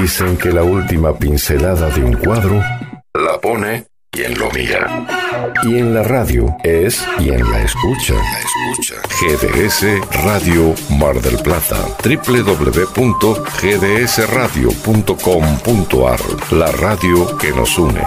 Dicen que la última pincelada de un cuadro la pone quien lo mira. Y en la radio es quien la escucha. La escucha. GDS Radio Mar del Plata. www.gdsradio.com.ar. La radio que nos une.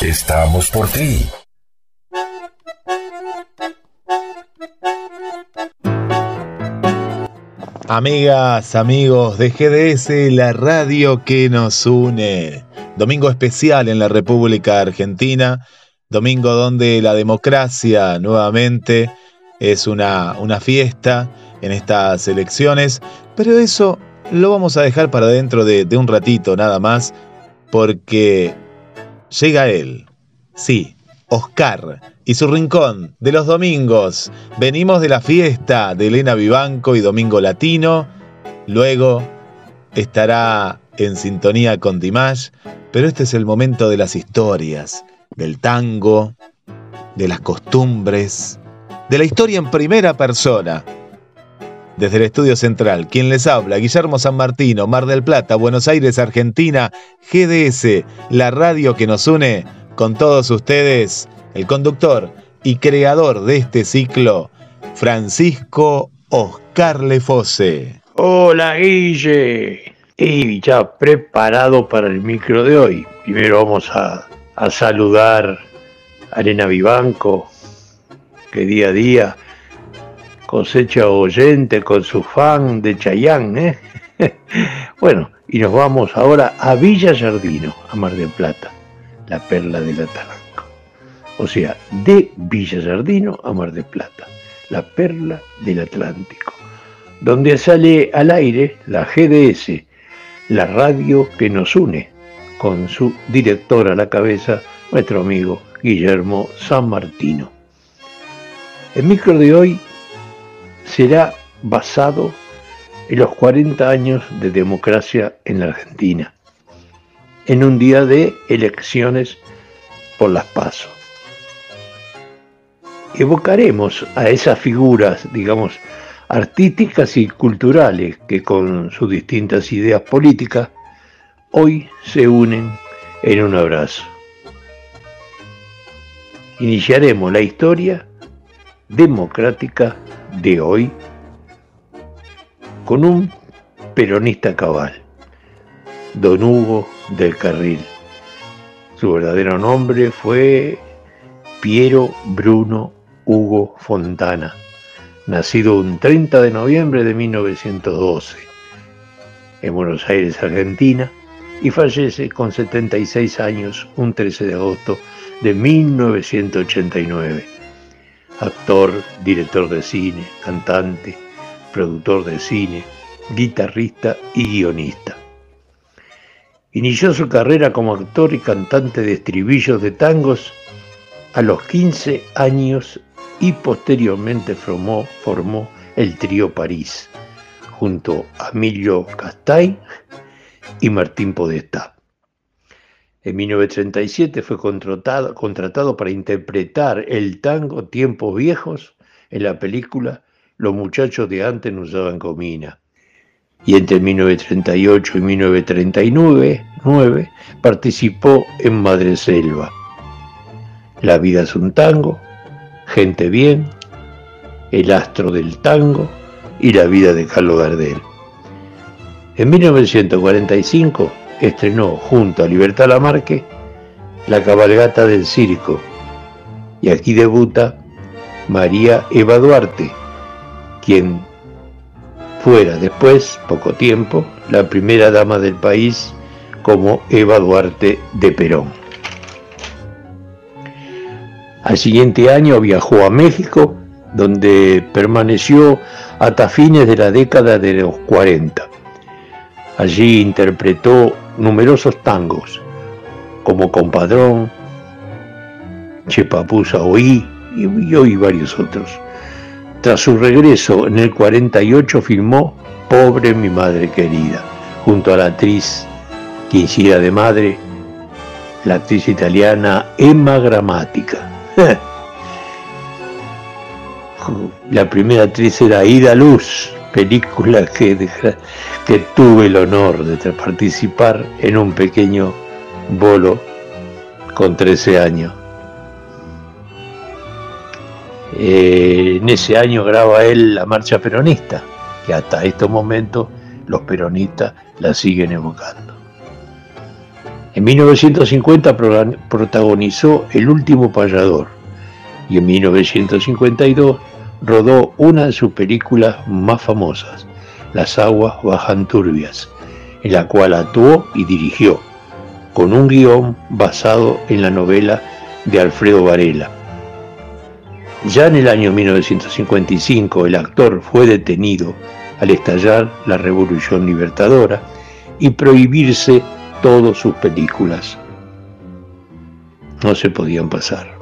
Estamos por ti. Amigas, amigos de GDS, la radio que nos une. Domingo especial en la República Argentina, domingo donde la democracia nuevamente es una, una fiesta en estas elecciones, pero eso lo vamos a dejar para dentro de, de un ratito nada más, porque llega él, sí, Oscar y su rincón de los domingos. Venimos de la fiesta de Elena Vivanco y Domingo Latino. Luego estará en sintonía con Dimash, pero este es el momento de las historias, del tango, de las costumbres, de la historia en primera persona. Desde el estudio central, quien les habla, Guillermo San Martino, Mar del Plata, Buenos Aires, Argentina, GDS, la radio que nos une con todos ustedes, el conductor y creador de este ciclo, Francisco Oscar Lefose. Hola Guille, y ya preparado para el micro de hoy. Primero vamos a, saludar a Arena Vivanco, que día a día cosecha oyente con su fan de Chayán, ¿eh? bueno, y nos vamos ahora a Villa Jardino, a Mar del Plata la perla del Atlántico. O sea, de Villa Sardino a Mar del Plata, la perla del Atlántico, donde sale al aire la GDS, la radio que nos une, con su director a la cabeza, nuestro amigo Guillermo San Martino. El micro de hoy será basado en los 40 años de democracia en la Argentina en un día de elecciones por las pasos. Evocaremos a esas figuras, digamos, artísticas y culturales que con sus distintas ideas políticas hoy se unen en un abrazo. Iniciaremos la historia democrática de hoy con un peronista cabal, don Hugo del Carril. Su verdadero nombre fue Piero Bruno Hugo Fontana, nacido un 30 de noviembre de 1912 en Buenos Aires, Argentina, y fallece con 76 años un 13 de agosto de 1989. Actor, director de cine, cantante, productor de cine, guitarrista y guionista. Inició su carrera como actor y cantante de estribillos de tangos a los 15 años y posteriormente formó, el trío París junto a Emilio Castay y Martín Podestá. En 1937 fue contratado, contratado para interpretar el tango Tiempos Viejos en la película Los muchachos de antes no usaban comina y entre 1938 y 1939 participó en Madre Selva. La vida es un tango, Gente bien, El astro del tango y La vida de Carlos Gardel. En 1945 estrenó junto a Libertad Lamarque La cabalgata del circo y aquí debuta María Eva Duarte, quien fuera después, poco tiempo, la primera dama del país como Eva Duarte de Perón. Al siguiente año viajó a México, donde permaneció hasta fines de la década de los 40. Allí interpretó numerosos tangos, como Compadrón, Chepapusa Oí y hoy varios otros. Tras su regreso en el 48 filmó Pobre mi madre querida, junto a la actriz que de madre, la actriz italiana Emma Grammatica. La primera actriz era Ida Luz, película que, que tuve el honor de participar en un pequeño bolo con 13 años. Eh, en ese año graba él la marcha peronista, que hasta estos momentos los peronistas la siguen evocando. En 1950 protagonizó El último payador y en 1952 rodó una de sus películas más famosas, Las aguas bajan turbias, en la cual actuó y dirigió, con un guion basado en la novela de Alfredo Varela. Ya en el año 1955 el actor fue detenido al estallar la Revolución Libertadora y prohibirse todas sus películas. No se podían pasar.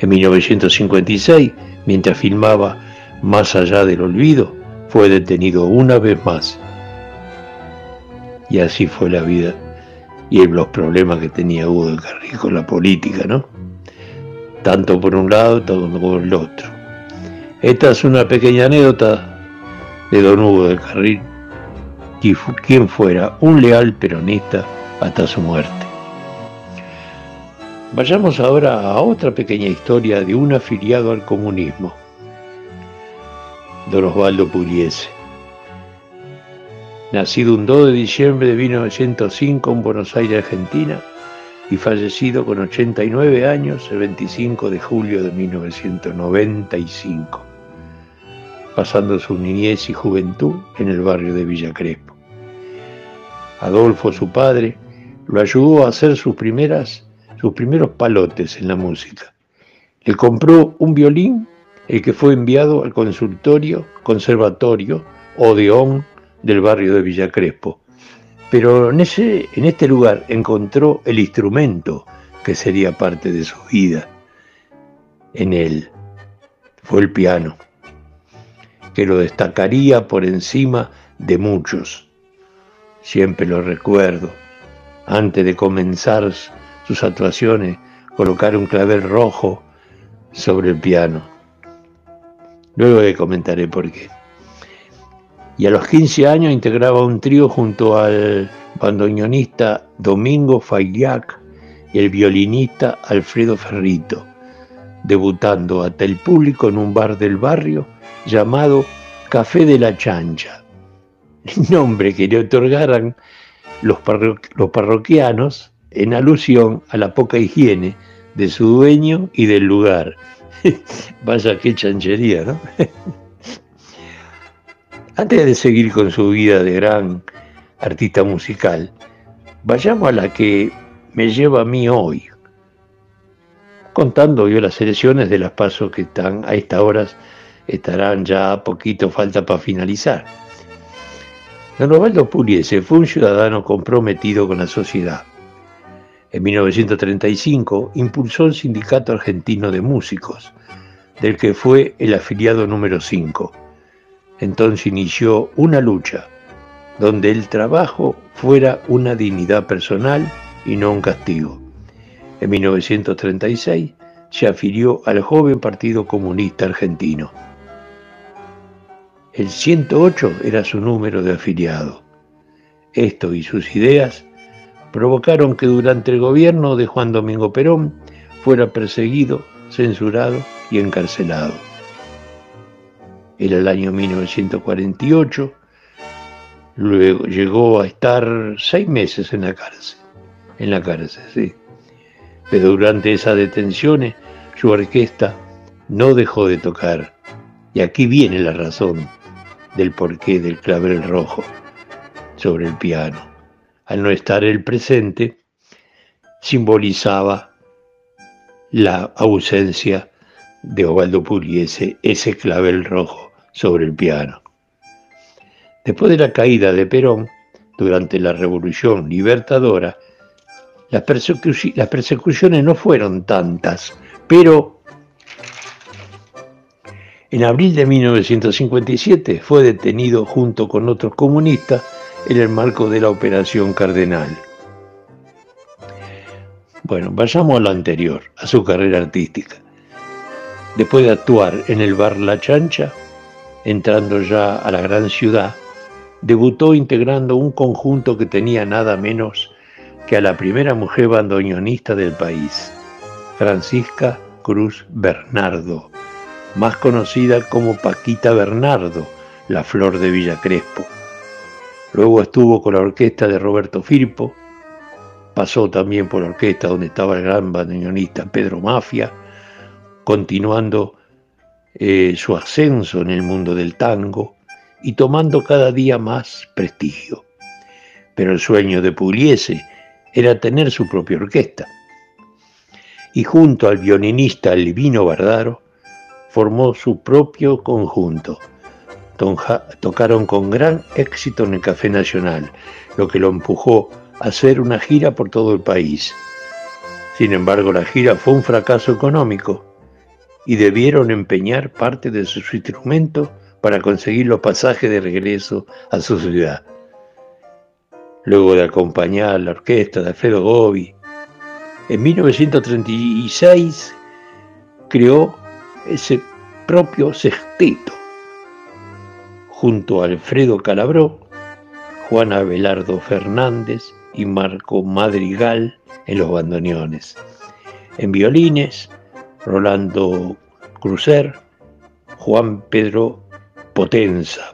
En 1956, mientras filmaba Más allá del olvido, fue detenido una vez más. Y así fue la vida y los problemas que tenía Hugo del Carril con la política, ¿no? Tanto por un lado, tanto por el otro. Esta es una pequeña anécdota de don Hugo del Carril, quien fuera un leal peronista hasta su muerte. Vayamos ahora a otra pequeña historia de un afiliado al comunismo, don Osvaldo Pugliese. Nacido un 2 de diciembre de 1905 en Buenos Aires, Argentina, y fallecido con 89 años el 25 de julio de 1995, pasando su niñez y juventud en el barrio de Villa Crespo. Adolfo, su padre, lo ayudó a hacer sus primeras sus primeros palotes en la música. Le compró un violín, el que fue enviado al consultorio, conservatorio Odeón del barrio de Villa Crespo. Pero en, ese, en este lugar encontró el instrumento que sería parte de su vida. En él fue el piano, que lo destacaría por encima de muchos. Siempre lo recuerdo, antes de comenzar sus actuaciones, colocar un clavel rojo sobre el piano. Luego le comentaré por qué. Y a los 15 años integraba un trío junto al bandoneonista Domingo Faillac y el violinista Alfredo Ferrito, debutando ante el público en un bar del barrio llamado Café de la Chancha, nombre que le otorgaran los, los parroquianos en alusión a la poca higiene de su dueño y del lugar. Vaya qué chanchería, ¿no? Antes de seguir con su vida de gran artista musical, vayamos a la que me lleva a mí hoy, contando yo las elecciones de las pasos que están a estas horas, estarán ya a poquito falta para finalizar. Don Osvaldo Puliese fue un ciudadano comprometido con la sociedad en 1935 impulsó el Sindicato Argentino de Músicos, del que fue el afiliado número 5. Entonces inició una lucha donde el trabajo fuera una dignidad personal y no un castigo. En 1936 se afilió al joven Partido Comunista Argentino. El 108 era su número de afiliado. Esto y sus ideas provocaron que durante el gobierno de Juan Domingo Perón fuera perseguido, censurado y encarcelado. Era el año 1948, luego llegó a estar seis meses en la cárcel, en la cárcel, sí. Pero durante esas detenciones su orquesta no dejó de tocar. Y aquí viene la razón del porqué del clavel rojo sobre el piano al no estar el presente, simbolizaba la ausencia de Osvaldo Pugliese, ese clavel rojo sobre el piano. Después de la caída de Perón, durante la Revolución Libertadora, las, persecuciones no fueron tantas, pero en abril de 1957 fue detenido junto con otros comunistas en el marco de la Operación Cardenal. Bueno, vayamos a lo anterior, a su carrera artística. Después de actuar en el bar La Chancha, entrando ya a la gran ciudad, debutó integrando un conjunto que tenía nada menos que a la primera mujer bandoneonista del país, Francisca Cruz Bernardo, más conocida como Paquita Bernardo, la flor de Villa Crespo. Luego estuvo con la orquesta de Roberto Firpo, pasó también por la orquesta donde estaba el gran bandoneonista Pedro Mafia, continuando eh, su ascenso en el mundo del tango y tomando cada día más prestigio. Pero el sueño de Pugliese era tener su propia orquesta. Y junto al violinista Livino Bardaro, formó su propio conjunto. Tocaron con gran éxito en el Café Nacional, lo que lo empujó a hacer una gira por todo el país. Sin embargo, la gira fue un fracaso económico y debieron empeñar parte de sus instrumentos para conseguir los pasajes de regreso a su ciudad. Luego de acompañar la orquesta de Alfredo Gobi, en 1936 creó ese propio sexteto, junto a Alfredo Calabró, Juan Abelardo Fernández y Marco Madrigal en los bandoneones. En violines, Rolando Crucer, Juan Pedro Potenza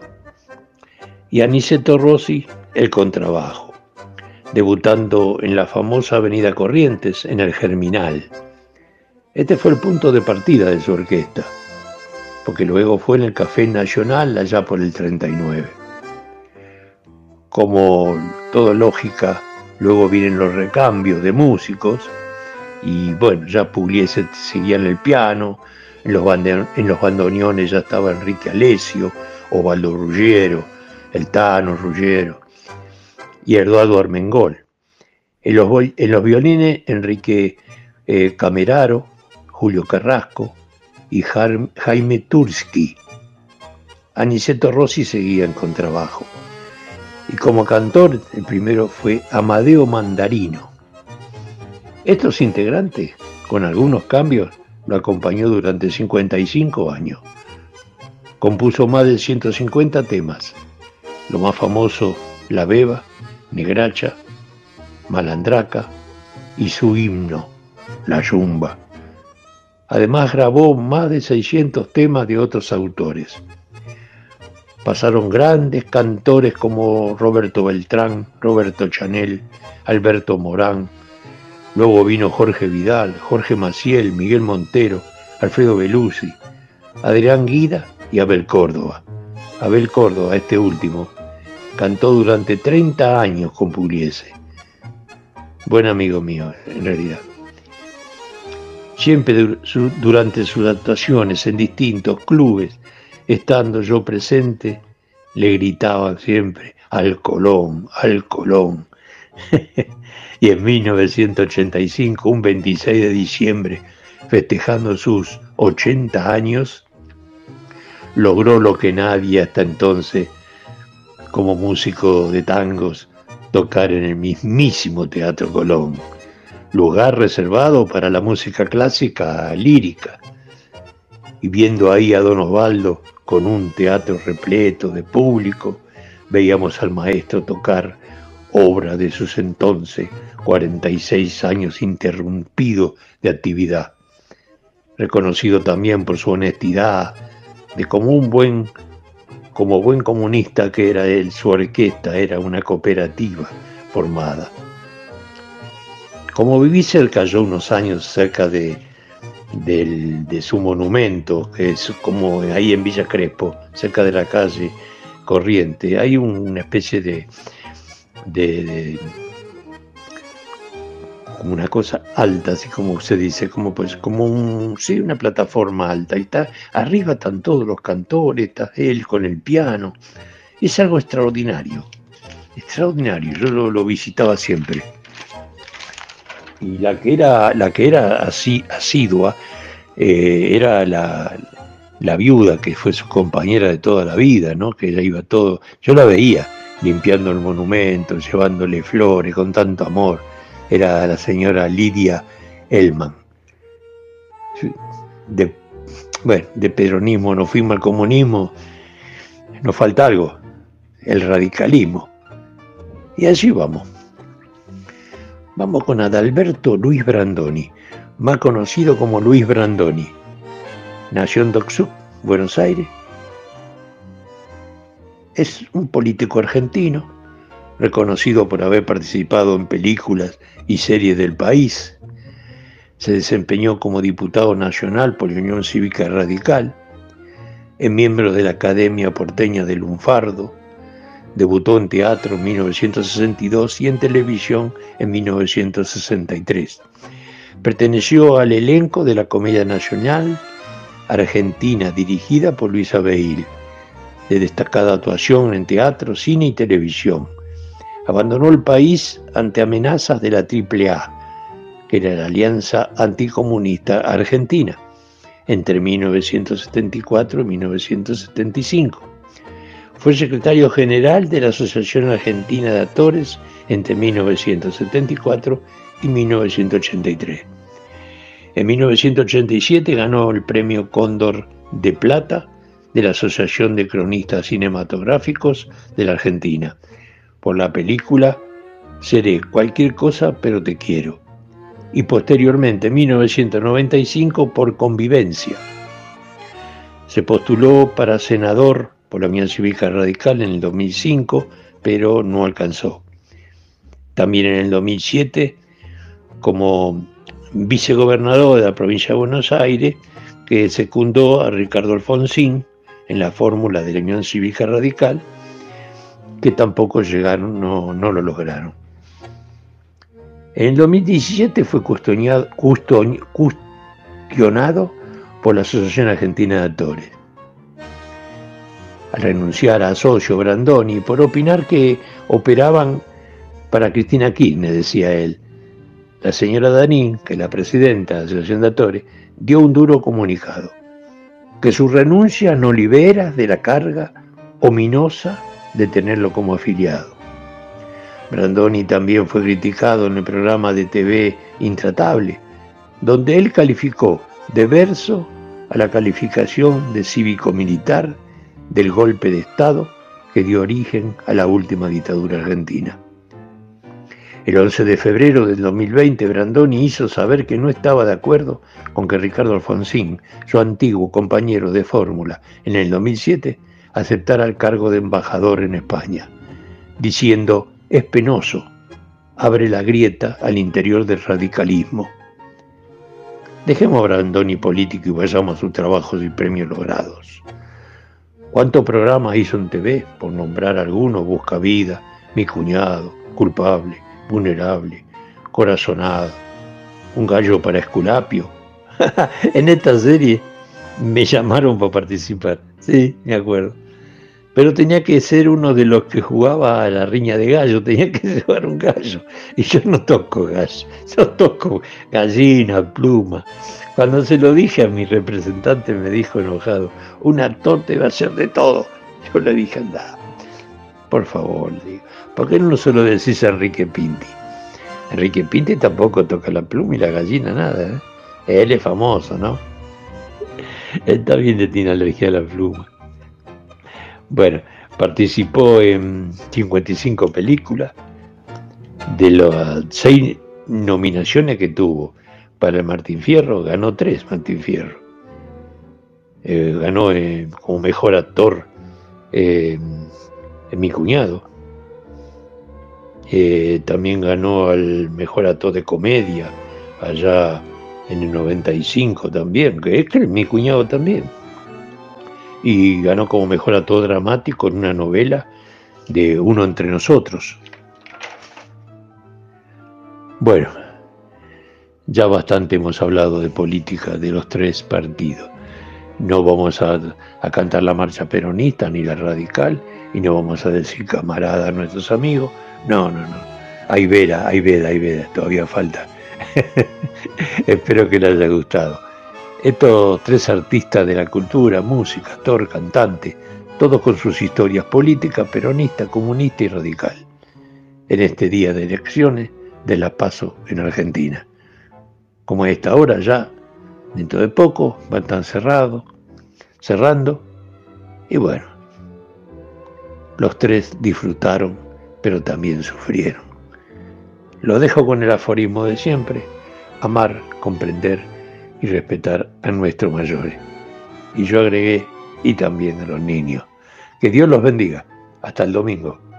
y Aniceto Rossi el contrabajo, debutando en la famosa Avenida Corrientes en el Germinal este fue el punto de partida de su orquesta, porque luego fue en el Café Nacional allá por el 39. Como toda lógica, luego vienen los recambios de músicos y bueno, ya Pugliese seguía el piano, en los, en los bandoneones ya estaba Enrique Alesio, Ovaldo Ruggiero, el Tano Ruggiero y Eduardo Armengol. En los, en los violines, Enrique eh, Cameraro, Julio Carrasco y Jaime Tursky. Aniceto Rossi seguía en contrabajo. Y como cantor, el primero fue Amadeo Mandarino. Estos integrantes, con algunos cambios, lo acompañó durante 55 años. Compuso más de 150 temas, lo más famoso, La Beba, Negracha, Malandraca y su himno, La Yumba. Además grabó más de 600 temas de otros autores. Pasaron grandes cantores como Roberto Beltrán, Roberto Chanel, Alberto Morán. Luego vino Jorge Vidal, Jorge Maciel, Miguel Montero, Alfredo Belusi, Adrián Guida y Abel Córdoba. Abel Córdoba, este último, cantó durante 30 años con Pugliese. Buen amigo mío, en realidad. Siempre durante sus actuaciones en distintos clubes, estando yo presente, le gritaban siempre, al Colón, al Colón. y en 1985, un 26 de diciembre, festejando sus 80 años, logró lo que nadie hasta entonces, como músico de tangos, tocar en el mismísimo Teatro Colón lugar reservado para la música clásica lírica. Y viendo ahí a don Osvaldo con un teatro repleto de público, veíamos al maestro tocar obra de sus entonces 46 años interrumpido de actividad. Reconocido también por su honestidad, de como un buen como buen comunista que era él, su orquesta era una cooperativa formada. Como viví cerca yo unos años cerca de, su monumento, que es como ahí en Villa Crespo, cerca de la calle Corriente, hay una especie de, de, como una cosa alta, así como se dice, como pues como un, sí, una plataforma alta. Y está, arriba están todos los cantores, está él con el piano. Es algo extraordinario, extraordinario. Yo lo visitaba siempre y la que era, la que era así, asidua eh, era la, viuda que fue su compañera de toda la vida, ¿no? que ella iba todo, yo la veía limpiando el monumento, llevándole flores con tanto amor, era la señora Lidia Elman. Bueno, de peronismo nos fuimos al comunismo nos falta algo, el radicalismo. Y allí vamos. Vamos con Adalberto Luis Brandoni, más conocido como Luis Brandoni. Nació en Doxú, Buenos Aires. Es un político argentino, reconocido por haber participado en películas y series del país. Se desempeñó como diputado nacional por la Unión Cívica Radical, es miembro de la Academia Porteña del Lunfardo, debutó en teatro en 1962 y en televisión en 1963. Perteneció al elenco de la Comedia Nacional Argentina dirigida por Luisa Beil, de destacada actuación en teatro, cine y televisión. Abandonó el país ante amenazas de la AAA, que era la Alianza Anticomunista Argentina, entre 1974 y 1975. Fue secretario general de la Asociación Argentina de Actores entre 1974 y 1983. En 1987 ganó el premio Cóndor de Plata de la Asociación de Cronistas Cinematográficos de la Argentina por la película Seré cualquier cosa pero te quiero y posteriormente en 1995 por Convivencia. Se postuló para senador por la Unión Cívica Radical en el 2005, pero no alcanzó. También en el 2007 como vicegobernador de la provincia de Buenos Aires, que secundó a Ricardo Alfonsín en la fórmula de la Unión Cívica Radical, que tampoco llegaron, no, no lo lograron. En el 2017 fue cuestionado, cuestionado por la Asociación Argentina de Actores. Al renunciar a socio Brandoni por opinar que operaban para Cristina Kirchner, decía él, la señora Danín, que es la presidenta de la Asociación de Actores, dio un duro comunicado, que su renuncia no libera de la carga ominosa de tenerlo como afiliado. Brandoni también fue criticado en el programa de TV Intratable, donde él calificó de verso a la calificación de cívico-militar del golpe de Estado que dio origen a la última dictadura argentina. El 11 de febrero del 2020, Brandoni hizo saber que no estaba de acuerdo con que Ricardo Alfonsín, su antiguo compañero de fórmula en el 2007, aceptara el cargo de embajador en España, diciendo, es penoso, abre la grieta al interior del radicalismo. Dejemos a Brandoni político y vayamos a sus trabajos y premios logrados. ¿Cuántos programas hizo en TV? Por nombrar algunos, Busca Vida, Mi Cuñado, Culpable, vulnerable, corazonado, un gallo para Esculapio. en esta serie me llamaron para participar, sí, me acuerdo. Pero tenía que ser uno de los que jugaba a la riña de gallo, tenía que llevar un gallo. Y yo no toco gallo, yo toco gallina, pluma. Cuando se lo dije a mi representante me dijo enojado, un actor te va a hacer de todo. Yo le dije, anda, por favor, digo, ¿por qué no solo decís a Enrique Pinti? Enrique Pinti tampoco toca la pluma y la gallina, nada. ¿eh? Él es famoso, ¿no? Él también tiene alergia a la pluma. Bueno, participó en 55 películas. De las seis nominaciones que tuvo para el Martín Fierro, ganó tres Martín Fierro. Eh, ganó eh, como mejor actor en mi cuñado. Eh, también ganó al mejor actor de comedia allá en el 95 también, que es que mi cuñado también. Y ganó como mejor actor dramático en una novela de Uno entre nosotros. Bueno, ya bastante hemos hablado de política de los tres partidos. No vamos a, a cantar la marcha peronista ni la radical y no vamos a decir camarada a nuestros amigos. No, no, no. Hay vera, hay veda, hay veda, todavía falta. Espero que les haya gustado. Estos tres artistas de la cultura, música, actor, cantante, todos con sus historias políticas, peronista, comunista y radical, en este día de elecciones de la Paso en Argentina. Como a esta hora ya, dentro de poco, van estar cerrados, cerrando, y bueno, Los tres disfrutaron, pero también sufrieron. Lo dejo con el aforismo de siempre, amar, comprender y respetar a nuestros mayores. Y yo agregué, y también a los niños. Que Dios los bendiga. Hasta el domingo.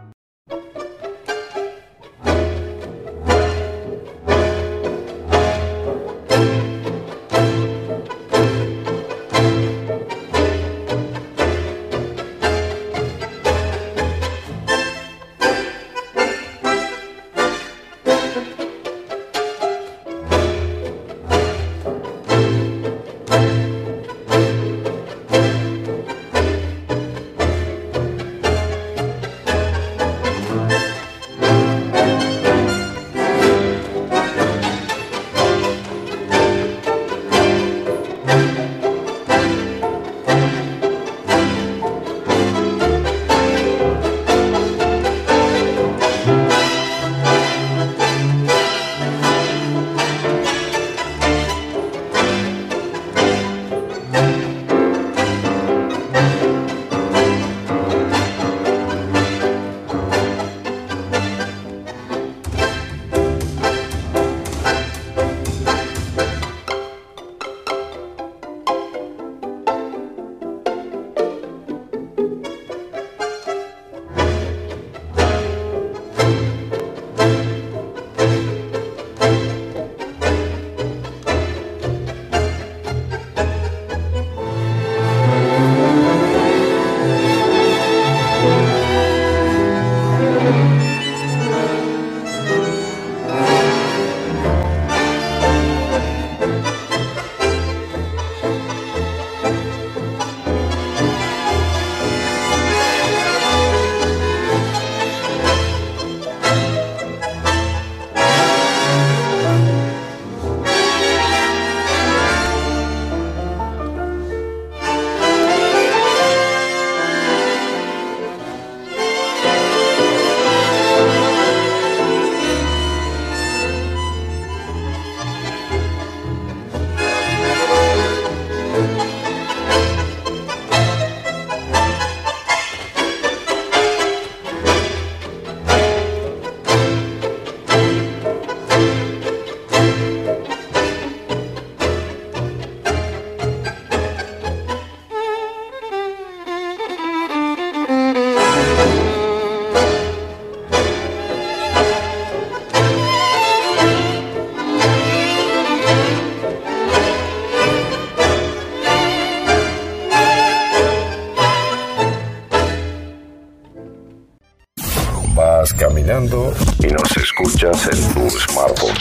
Smartphone.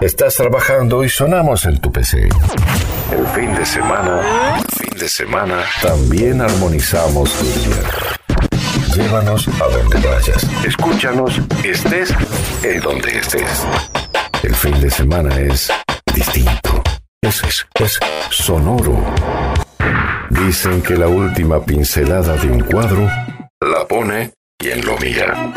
Estás trabajando y sonamos en tu PC. El fin de semana, fin de semana, también armonizamos tu día. Llévanos a donde vayas. Escúchanos, estés en donde estés. El fin de semana es distinto. Es, es, es sonoro. Dicen que la última pincelada de un cuadro la pone quien lo mira.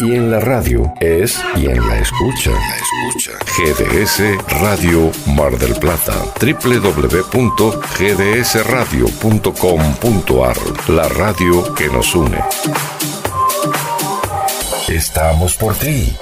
Y en la radio es quien la escucha. La escucha. GDS Radio Mar del Plata. www.gdsradio.com.ar. La radio que nos une. Estamos por ti.